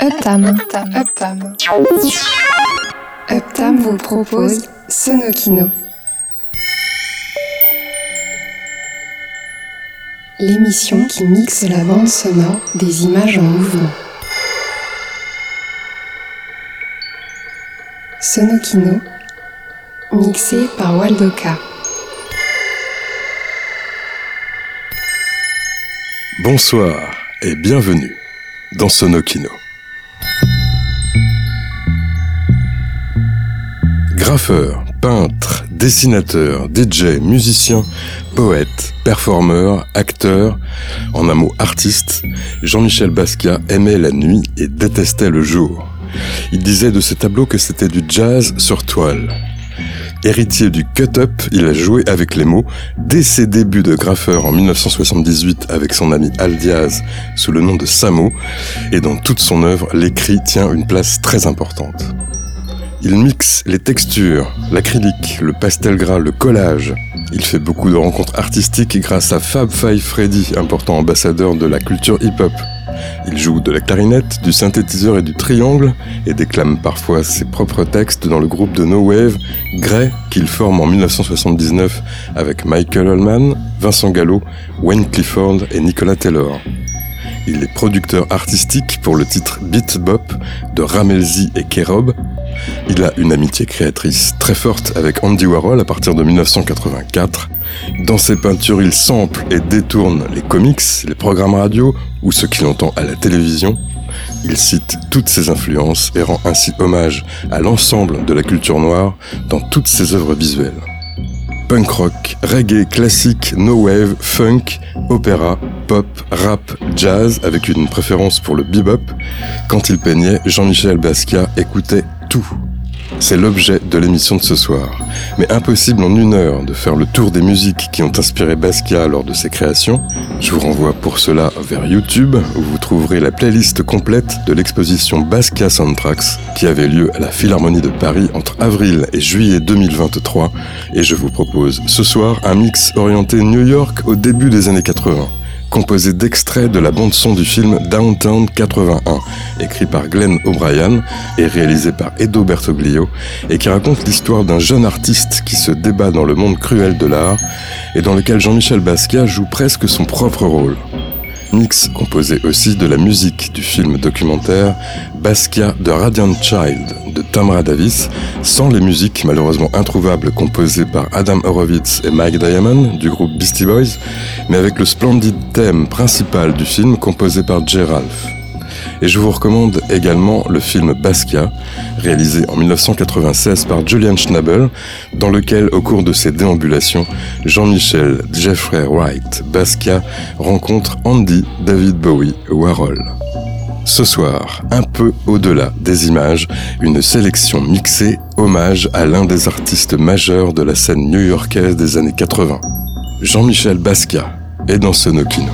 Uptam. Uptam. Uptam. vous propose Sonokino. L'émission qui mixe la bande sonore des images en mouvement. Sonokino, mixé par Waldoka. Bonsoir et bienvenue dans Sonokino. Graffeur, peintre, dessinateur, DJ, musicien, poète, performeur, acteur, en un mot artiste, Jean-Michel Basquiat aimait la nuit et détestait le jour. Il disait de ses tableaux que c'était du jazz sur toile. Héritier du cut-up, il a joué avec les mots dès ses débuts de graffeur en 1978 avec son ami Al Diaz sous le nom de Samo, et dans toute son œuvre, l'écrit tient une place très importante. Il mixe les textures, l'acrylique, le pastel gras, le collage. Il fait beaucoup de rencontres artistiques grâce à Fab Five Freddy, important ambassadeur de la culture hip-hop. Il joue de la clarinette, du synthétiseur et du triangle et déclame parfois ses propres textes dans le groupe de No Wave Grey qu'il forme en 1979 avec Michael Holman, Vincent Gallo, Wayne Clifford et Nicolas Taylor. Il est producteur artistique pour le titre Beat Bop de Ramelzi et Kerob, il a une amitié créatrice très forte avec Andy Warhol à partir de 1984. Dans ses peintures, il sample et détourne les comics, les programmes radio ou ce qu'il entend à la télévision. Il cite toutes ses influences et rend ainsi hommage à l'ensemble de la culture noire dans toutes ses œuvres visuelles. Punk rock, reggae classique, no wave, funk, opéra, pop, rap, jazz avec une préférence pour le bebop. Quand il peignait, Jean-Michel Basquiat écoutait tout. C'est l'objet de l'émission de ce soir. Mais impossible en une heure de faire le tour des musiques qui ont inspiré Basquiat lors de ses créations. Je vous renvoie pour cela vers YouTube où vous trouverez la playlist complète de l'exposition Basquiat Soundtracks qui avait lieu à la Philharmonie de Paris entre avril et juillet 2023. Et je vous propose ce soir un mix orienté New York au début des années 80 composé d'extraits de la bande-son du film Downtown 81, écrit par Glenn O'Brien et réalisé par Edo Bertoglio, et qui raconte l'histoire d'un jeune artiste qui se débat dans le monde cruel de l'art, et dans lequel Jean-Michel Basquiat joue presque son propre rôle. Mix composé aussi de la musique du film documentaire Basquiat de Radiant Child de Tamra Davis, sans les musiques malheureusement introuvables composées par Adam Horowitz et Mike Diamond du groupe Beastie Boys, mais avec le splendide thème principal du film composé par J. Ralph. Et je vous recommande également le film Basquiat, réalisé en 1996 par Julian Schnabel, dans lequel, au cours de ses déambulations, Jean-Michel Jeffrey Wright Basquiat rencontre Andy David Bowie Warhol. Ce soir, un peu au-delà des images, une sélection mixée hommage à l'un des artistes majeurs de la scène new-yorkaise des années 80, Jean-Michel Basquiat, est dans ce Nokino.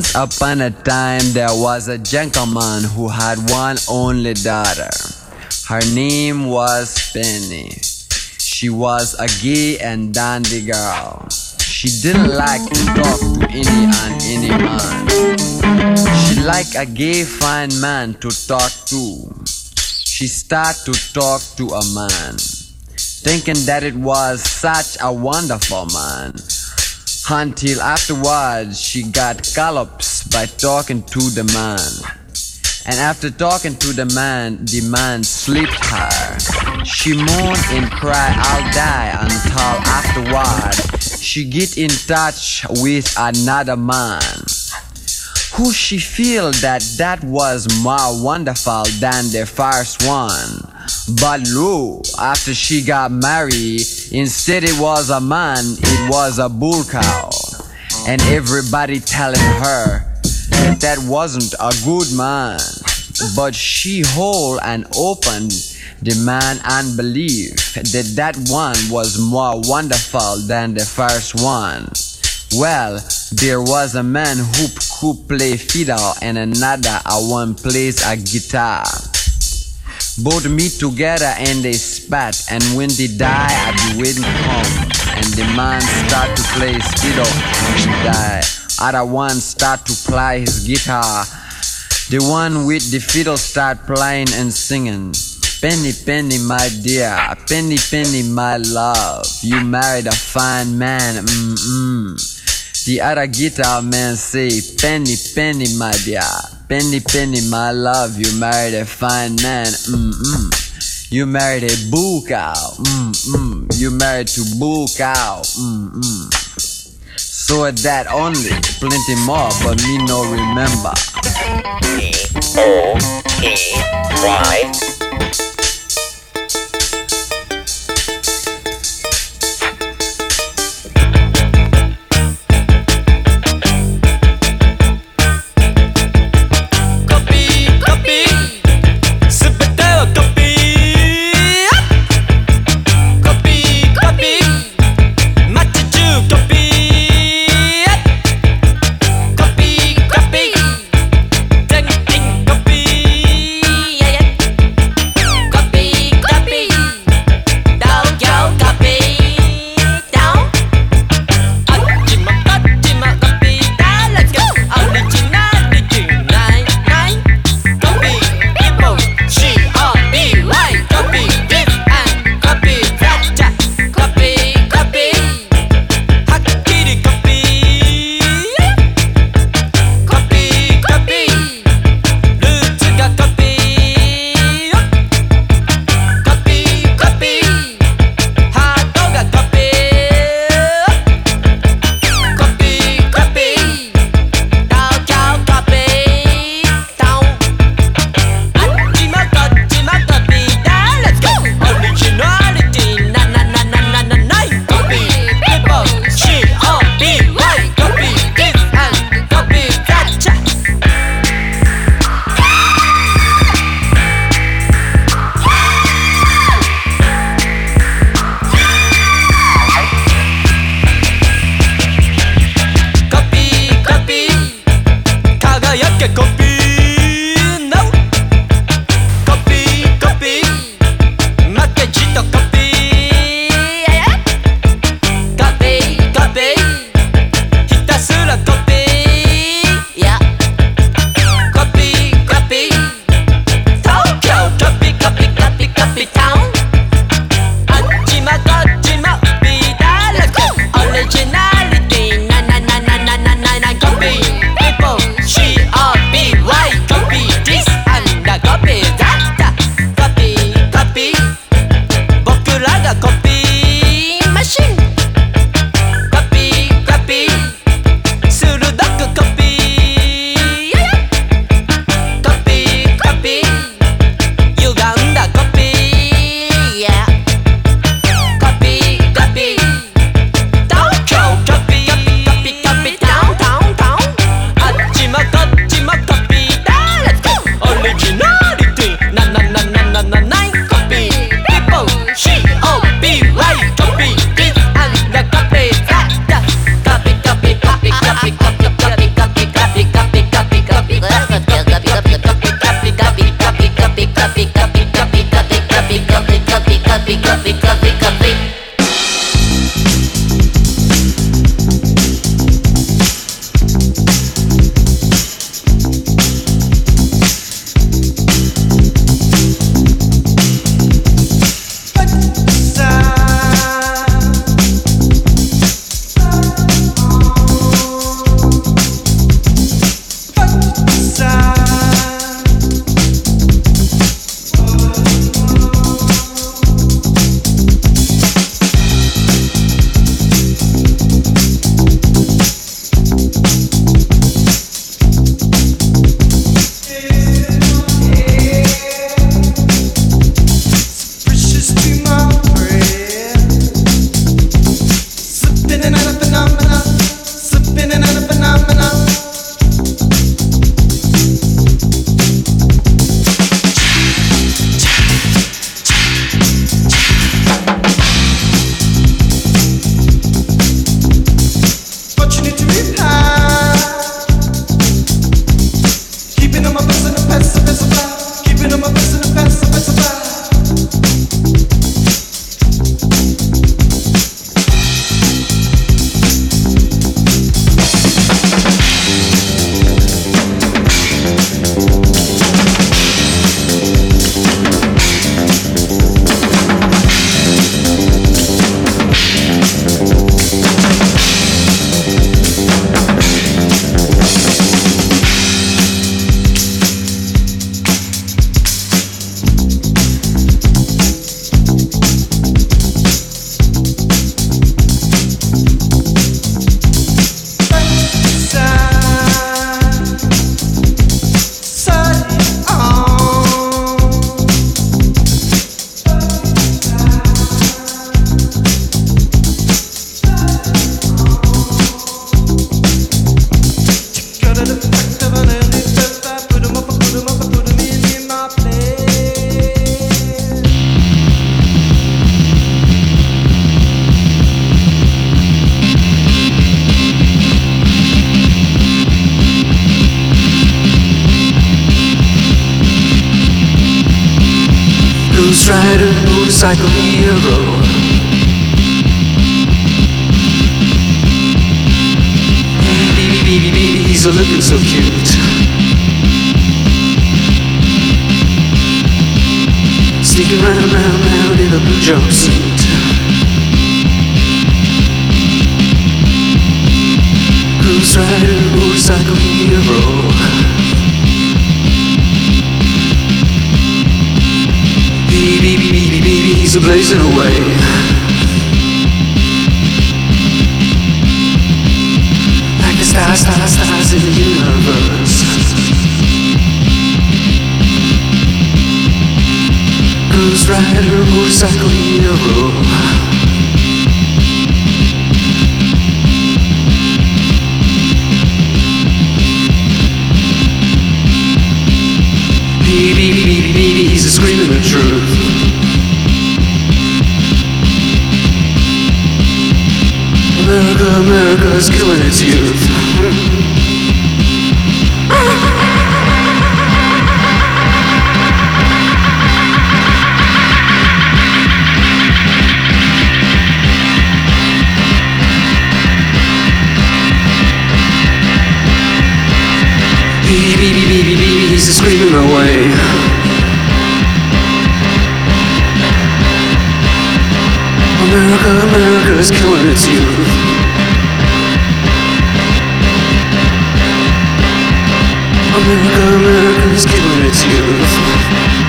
Once upon a time, there was a gentleman who had one only daughter. Her name was Penny. She was a gay and dandy girl. She didn't like to talk to any and any man. She liked a gay fine man to talk to. She started to talk to a man, thinking that it was such a wonderful man until afterwards she got collops by talking to the man. And after talking to the man, the man slept her. She moaned and cried, I'll die until afterward she get in touch with another man who she feel that that was more wonderful than the first one. But lo, after she got married, instead it was a man, it was a bull cow. And everybody telling her that that wasn't a good man. But she whole and open the man unbelief that that one was more wonderful than the first one. Well, there was a man who could play fiddle and another a one plays a guitar. Both meet together and they spat and when they die I be waiting home and the man start to play his fiddle and he die. Other one start to play his guitar. The one with the fiddle start playing and singing. Penny, penny, my dear, penny, penny, my love. You married a fine man, mm-mm. The other guitar man say, Penny, penny, my dear. Penny, penny, my love. You married a fine man. Mm-mm. You married a bull cow. Mm-mm. You married to bull cow. Mm-mm. So that only, plenty more, but me no remember. E Cruise rider, motorcycle hero. Baby, baby, baby, baby, he's screaming the truth. America, America is killing its youth. is killing its youth. America, America is killing its youth.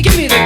Give me the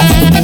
Thank you.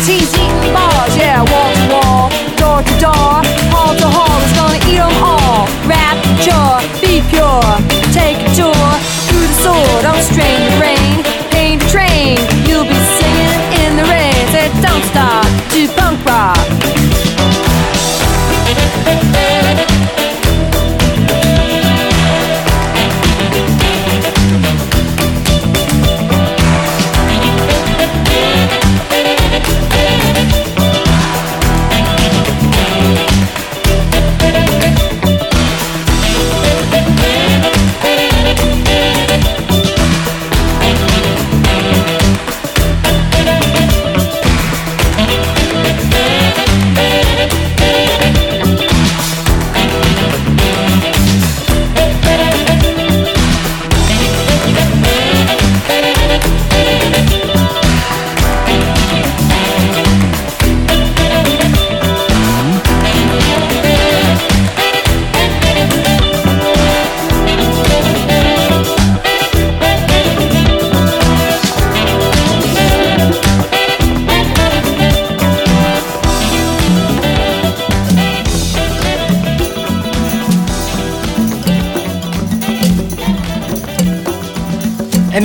With cars. He's eating bars,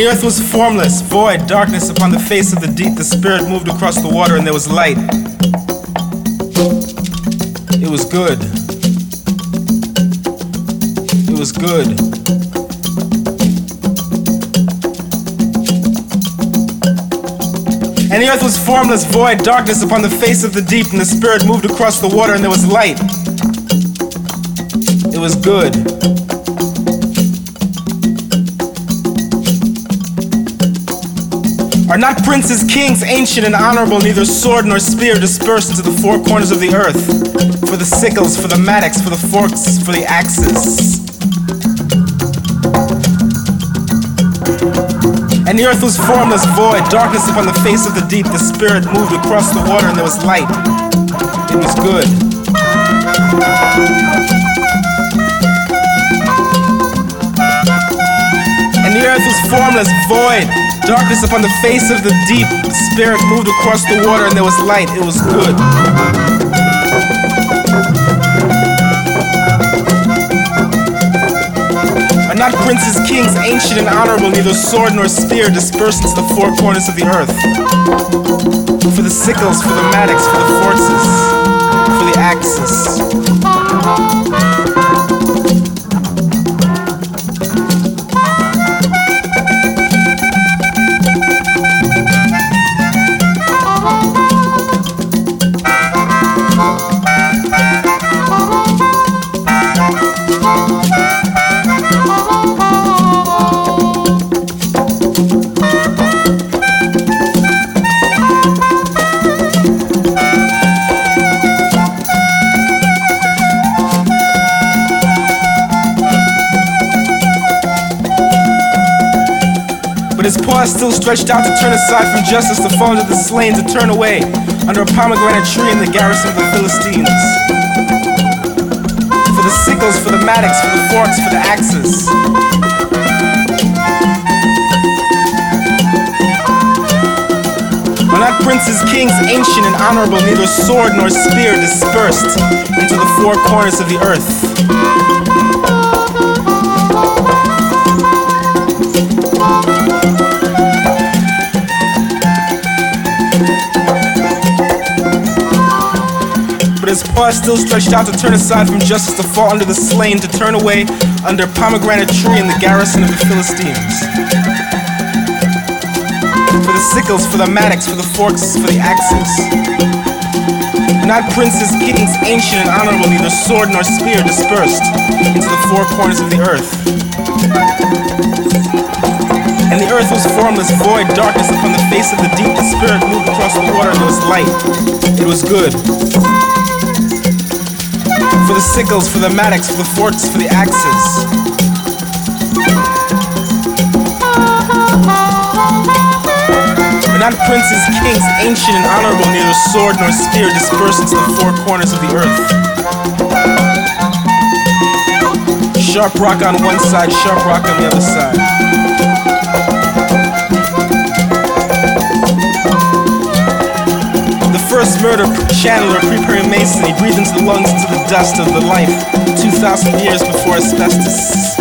the earth was formless, void, darkness upon the face of the deep. The Spirit moved across the water, and there was light. It was good. It was good. And the earth was formless, void, darkness upon the face of the deep, and the Spirit moved across the water, and there was light. It was good. Not princes, kings, ancient and honorable, neither sword nor spear dispersed into the four corners of the earth? For the sickles, for the mattocks, for the forks, for the axes. And the earth was formless, void, darkness upon the face of the deep. The Spirit moved across the water, and there was light. It was good. And the earth was formless, void, darkness upon the face of the deep. Spirit moved across the water, and there was light. It was good. Are not princes, kings, ancient and honorable, neither sword nor spear dispersed into the four corners of the earth? For the sickles, for the mattocks, for the forces, for the axes. Still stretched out to turn aside from justice, to fall into the slain, to turn away under a pomegranate tree in the garrison of the Philistines. For the sickles, for the mattocks, for the forks, for the axes. Are not princes, kings, ancient and honorable, neither sword nor spear dispersed into the four corners of the earth? His paws still stretched out to turn aside from justice, to fall under the slain, to turn away under pomegranate tree in the garrison of the Philistines. For the sickles, for the mattocks, for the forks, for the axes. Not princes, kings, ancient and honorable, neither sword nor spear dispersed into the four corners of the earth. And the earth was formless, void, darkness upon the face of the deep. The Spirit moved across the water, and there was light. It was good. For the sickles, for the mattocks, for the forks, for the axes. Not princes, kings, ancient and honorable, neither sword nor spear dispersed into the four corners of the earth. Sharp rock on one side, sharp rock on the other side. First murder, Chandler, preparing Mason, he breathed into the lungs, into the dust of the life, 2,000 years before asbestos.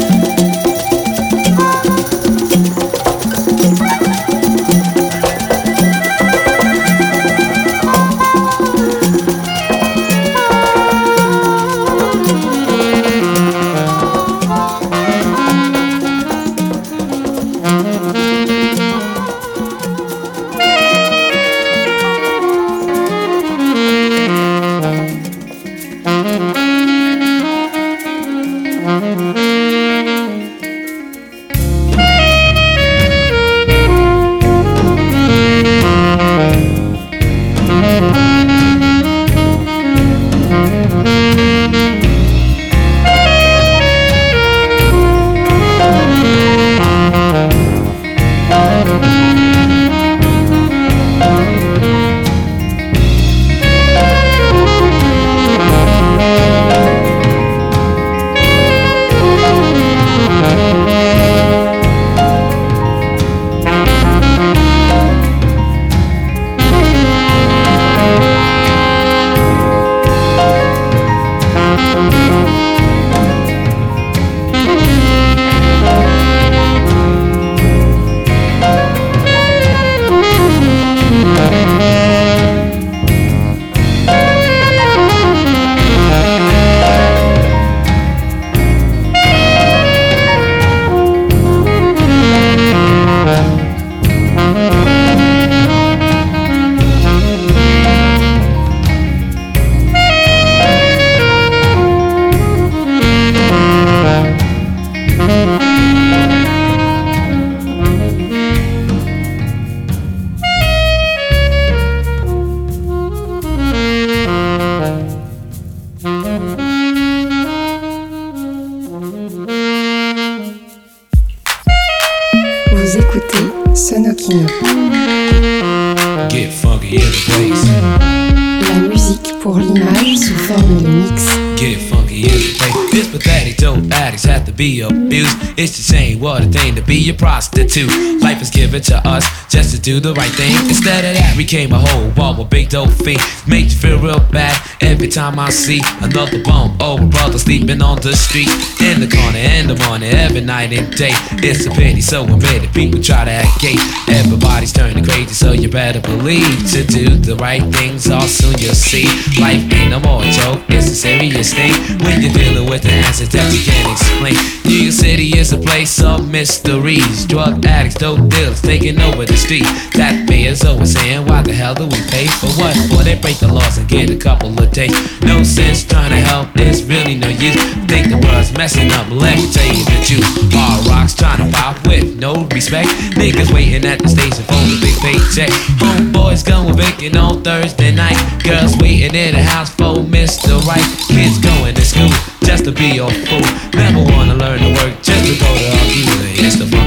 Prostitute. Life is given to us just to do the right thing. Instead of that, we came a whole wall with big dope fiend. Make you feel real bad every time I see another bum. Oh, brother sleeping on the street. In the corner, in the morning, every night and day. It's a pity, so it. People try to act gay. Everybody's turning crazy, so you better believe to do the right things. All soon you'll see. Life ain't no more joke, it's a serious thing. When you're dealing with the answers that you can't explain. New York City is a place of mysteries. Drug addicts, dope dealers taking over the street. That mayor's always saying, why the hell do we pay for what? Well, they break the laws and get a couple of days. No sense trying to help, there's really no use. Think the world's messing up, let me tell you the truth. Hard rocks trying to pop with no respect. Niggas waiting at the station for the big paycheck. Homeboys going vacant on Thursday night. Girls waiting in the house for Mr. Right. Kids going to school just to be a fool. Never wanna learn to work just to go to a. It's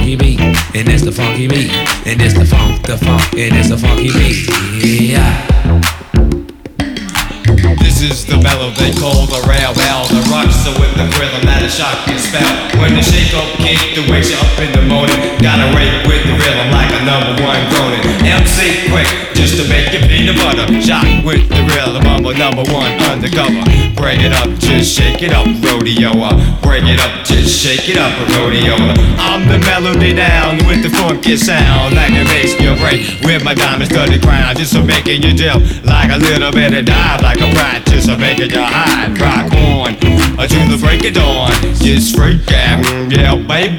funky beat, and it's the funky beat, and it's the funk, the funk, and it's the funky beat. Yeah. This is the mellow they call the rail well The rocks so with the rhythm that a shock can spell When the shake up kick that wakes you up in the morning. Gotta rake with the rhythm like a number one groaning. MC quick just to make you peanut butter. Shock with the rhythm I'm a number one undercover. Break it up, just shake it up, rodeo Break it up, just shake it up, rodeo I'm the melody down with the funky sound. Like a bass you break with my diamond studded crown Just to making you dip like a little bit of dive Like a rat just to hide. Rock on until the break of dawn. Just freak out, yeah baby.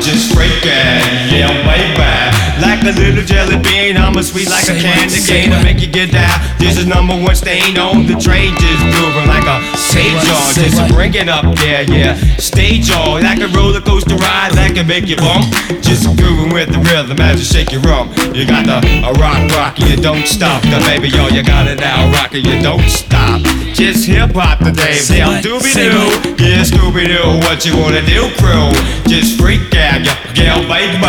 Just freak out, yeah baby. Like a little jelly bean. I'm a sweet like a candy cane. To make you get down. This is number one stain on the train, just moving like a stage jaw. Just bring it up, yeah, yeah. Stage jaw, like a roller coaster ride. That can make you bump. Just grooving with the rhythm as you shake your rump. You got the a rock rock, you don't stop. The baby, yo, you got it now, rock you don't stop. Just hip hop today, yeah, Doobie Doo. Yeah, Scooby Doo, what you wanna do, crew? Just freak out, yeah, yeah, baby.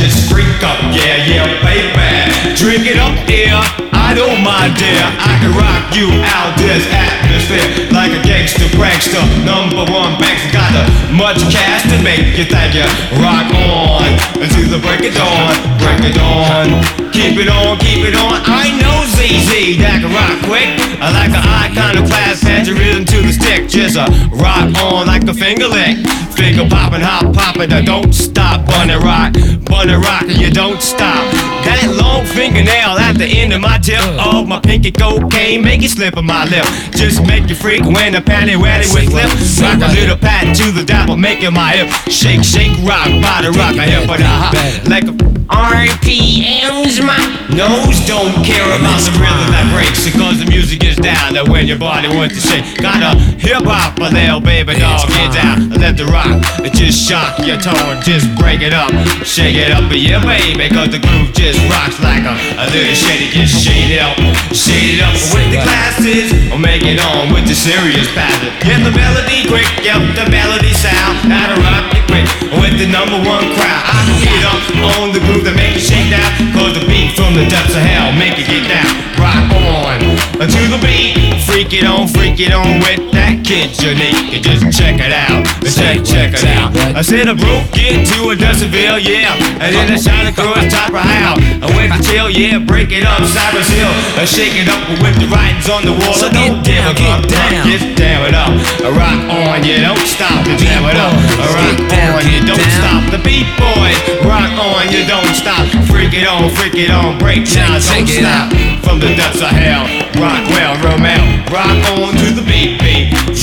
Just freak up, yeah, yeah, baby. Drink it up, yeah. I don't mind, dear. I can rock you out this atmosphere like a gangster prankster. Number one banks got the much cash to make you think you rock on until the break of dawn. Break of dawn. Keep it on, keep it on. I know ZZ that can rock quick. I like an iconoclast, hand your rhythm to the stick. Just a rock on like a finger lick. Finger popping, hop popping, I don't stop. Bunny rock, bunny rock, and you don't stop. That long fingernail at the end of my tip of my pinky cocaine, make it slip on my lip. Just make you freak when the panty wetty with flip. Rock a little pat to the dapple, making my hip shake, shake, rock, body rock, a hip a hop like a RPMs. My nose don't care about the rhythm that breaks because the music is down. That when your body wants to shake, got a hip hop a little baby dog, get down, let the rock, it just shock your tone, just break it up, shake it up, yeah baby, cause the groove just rocks like a, a little shady, just shade it up, shade it up with the glasses, or make it on with the serious pattern. Get the melody quick, yep, the melody sound, how to rock it quick with the number one crowd. I can get up on the groove that make you shake down, cause the beat from the depths of hell make you get down. Rock on to the beat, freak it on, freak it on with that kid unique. Just check it out, check, check it out. I said a broke get to a Dustinville, yeah, and then I shot across top of how. I went to chill, yeah, break it up, Cyrus Hill, I shake it up with the writings on the wall. So don't get give a down, fuck, get down. it up. Rock on, you don't stop, you jam it up. Rock Get down, on, you don't down. stop. The beat boys, rock on, you don't stop. Freak it on, freak it on, break down, don't it stop. From the depths of hell, rock well, Romeo, rock on to the beat,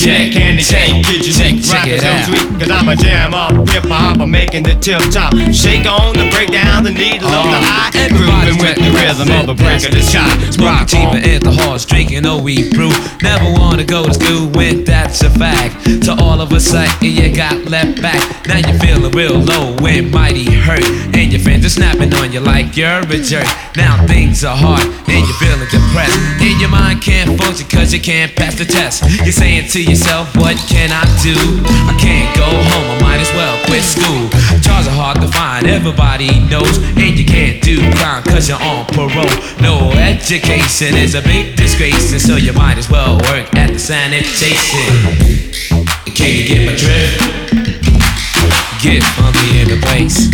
Yeah, candy cane, get neck, check rock it so out. sweet, cause I'm a jam up, hip hop, I'm making the tip top. Shake on the break down, the needle on the oh. eye, grooving with the rhythm of the break of the shot. Rock on. at the horse, drinking OE brew. Never wanna go to school when that's a fact. To all of a sudden you got left back. Now you're feeling real low and mighty hurt. And your friends are snapping on you like you're a jerk. Now things are hard and you're feeling depressed. And your mind can't function cause you can't pass the test. You're saying to yourself, what can I do? I can't go home, I might as well quit school. Jobs are hard to find, everybody knows. And you can't do crime cause you're on parole. No education is a big disgrace, and so you might as well work at the sanitation. Can you get my drift? Get funky in the place.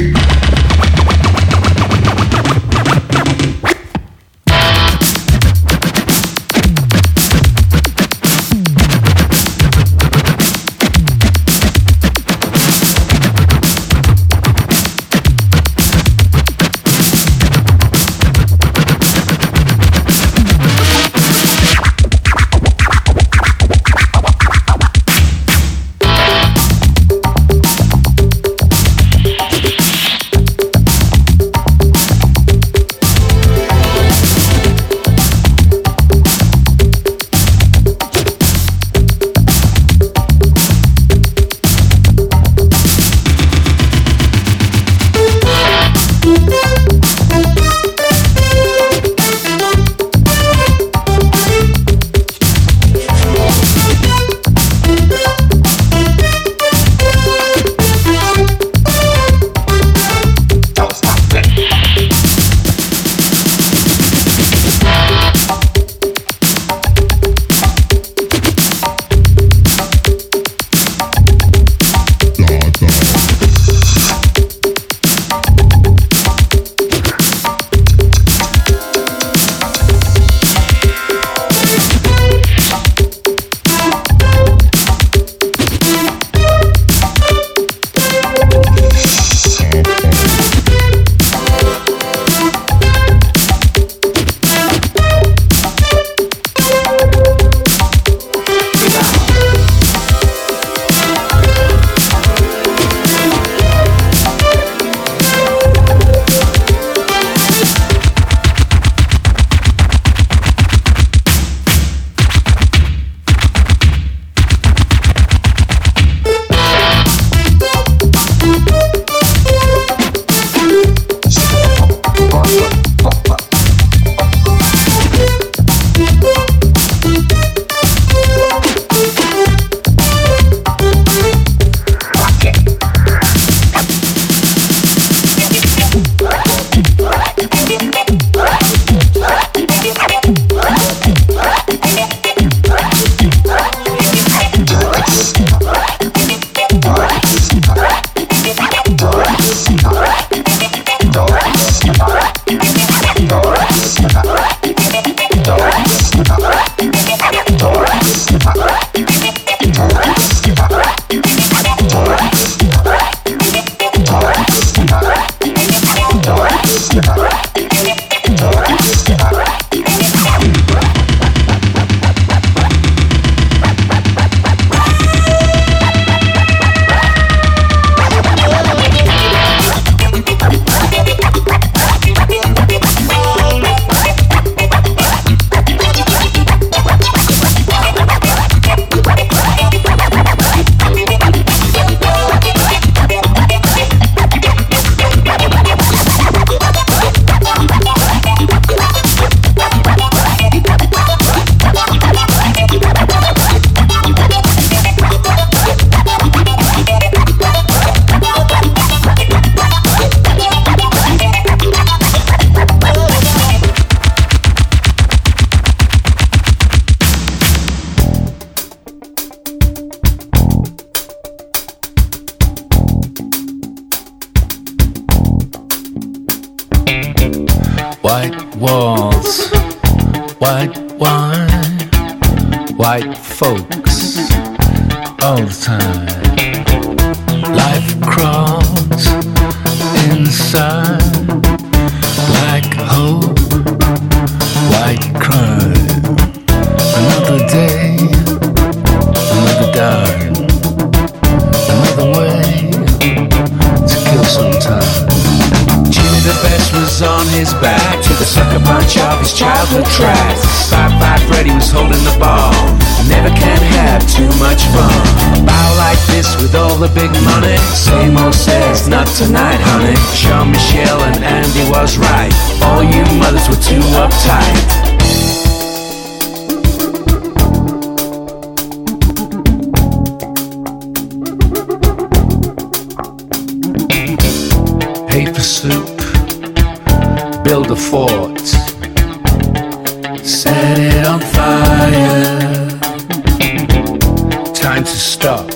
Stop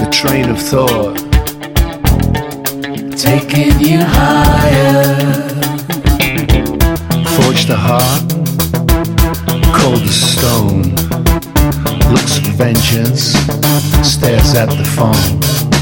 the train of thought, taking you higher. Forge the heart, cold as stone, looks for vengeance, stares at the phone.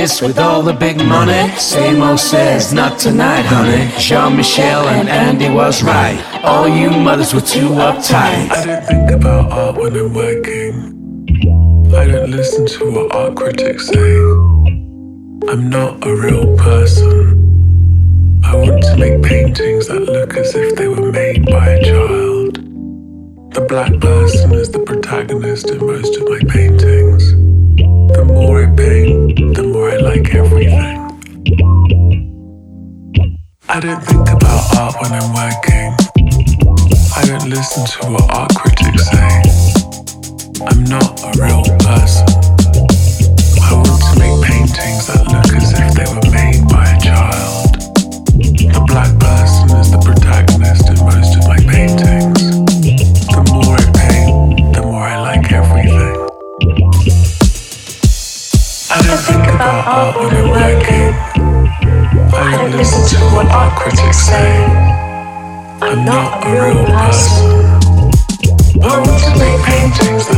With all the big money. Same old says, not tonight, honey. Jean Michel and Andy was right. All you mothers were too uptight. I don't think about art when I'm working. I don't listen to what art critics say. I'm not a real person. I want to make paintings that look as if they were made by a child. The black person is the protagonist in most of my paintings. The more I everything. I don't think about art when I'm working. I don't listen to what art critics say. I'm not a real person. I want to make paintings that look as if they were made critics say. I'm not a real person. I want to make paintings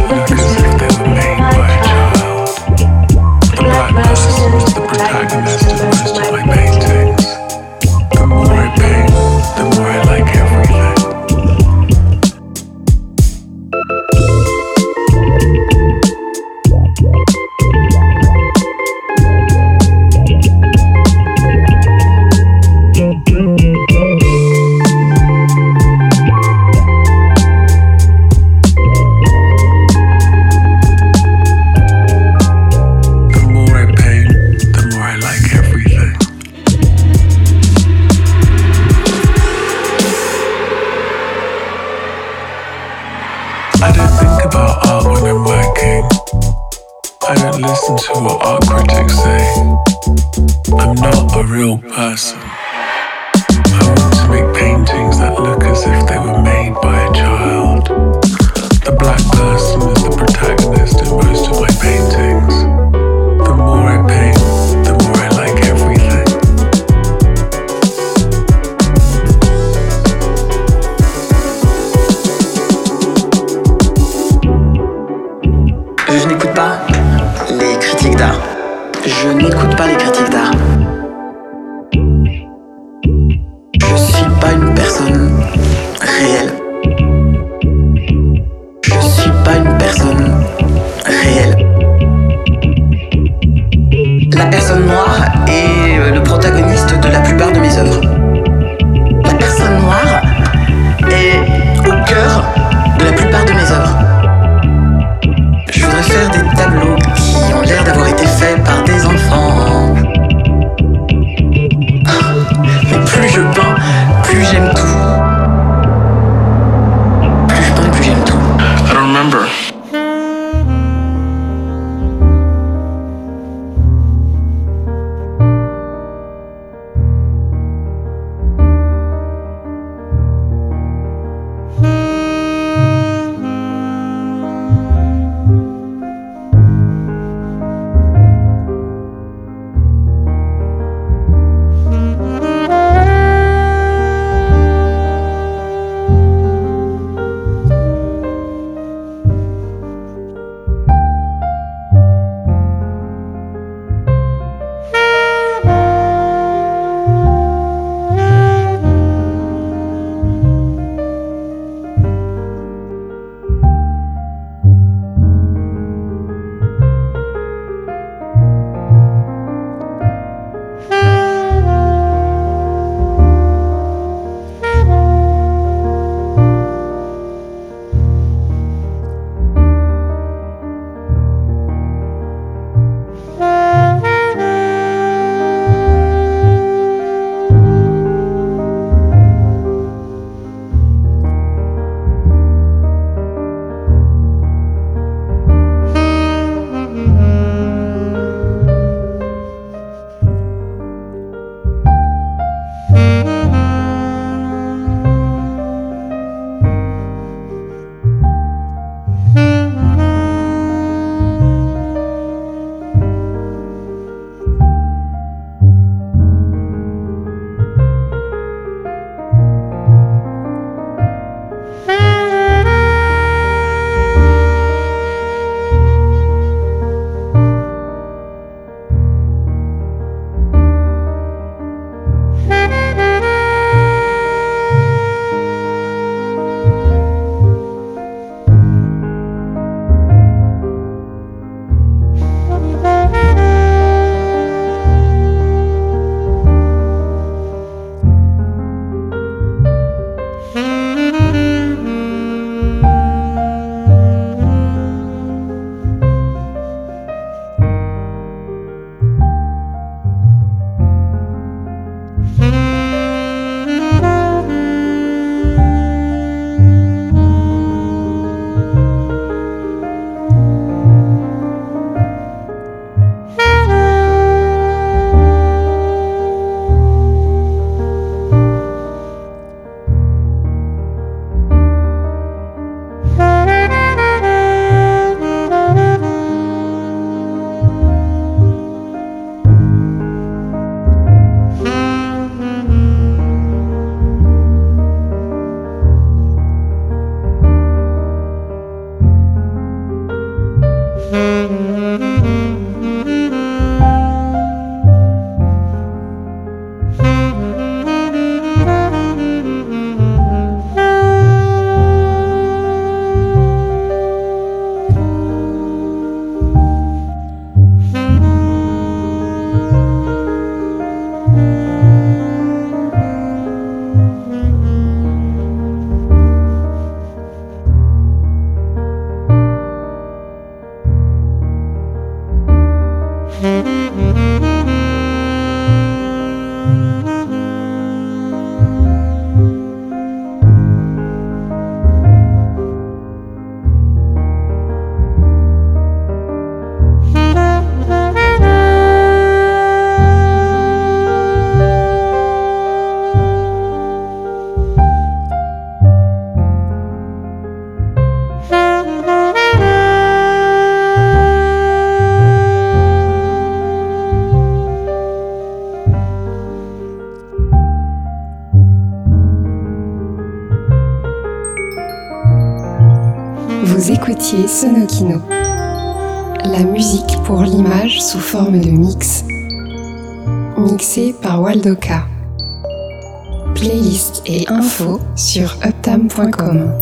Playlist et infos sur uptam.com.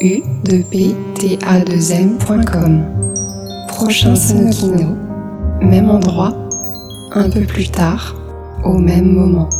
u 2 p t a 2 m.com. Prochain Sonokino. Même endroit, un peu plus tard, au même moment.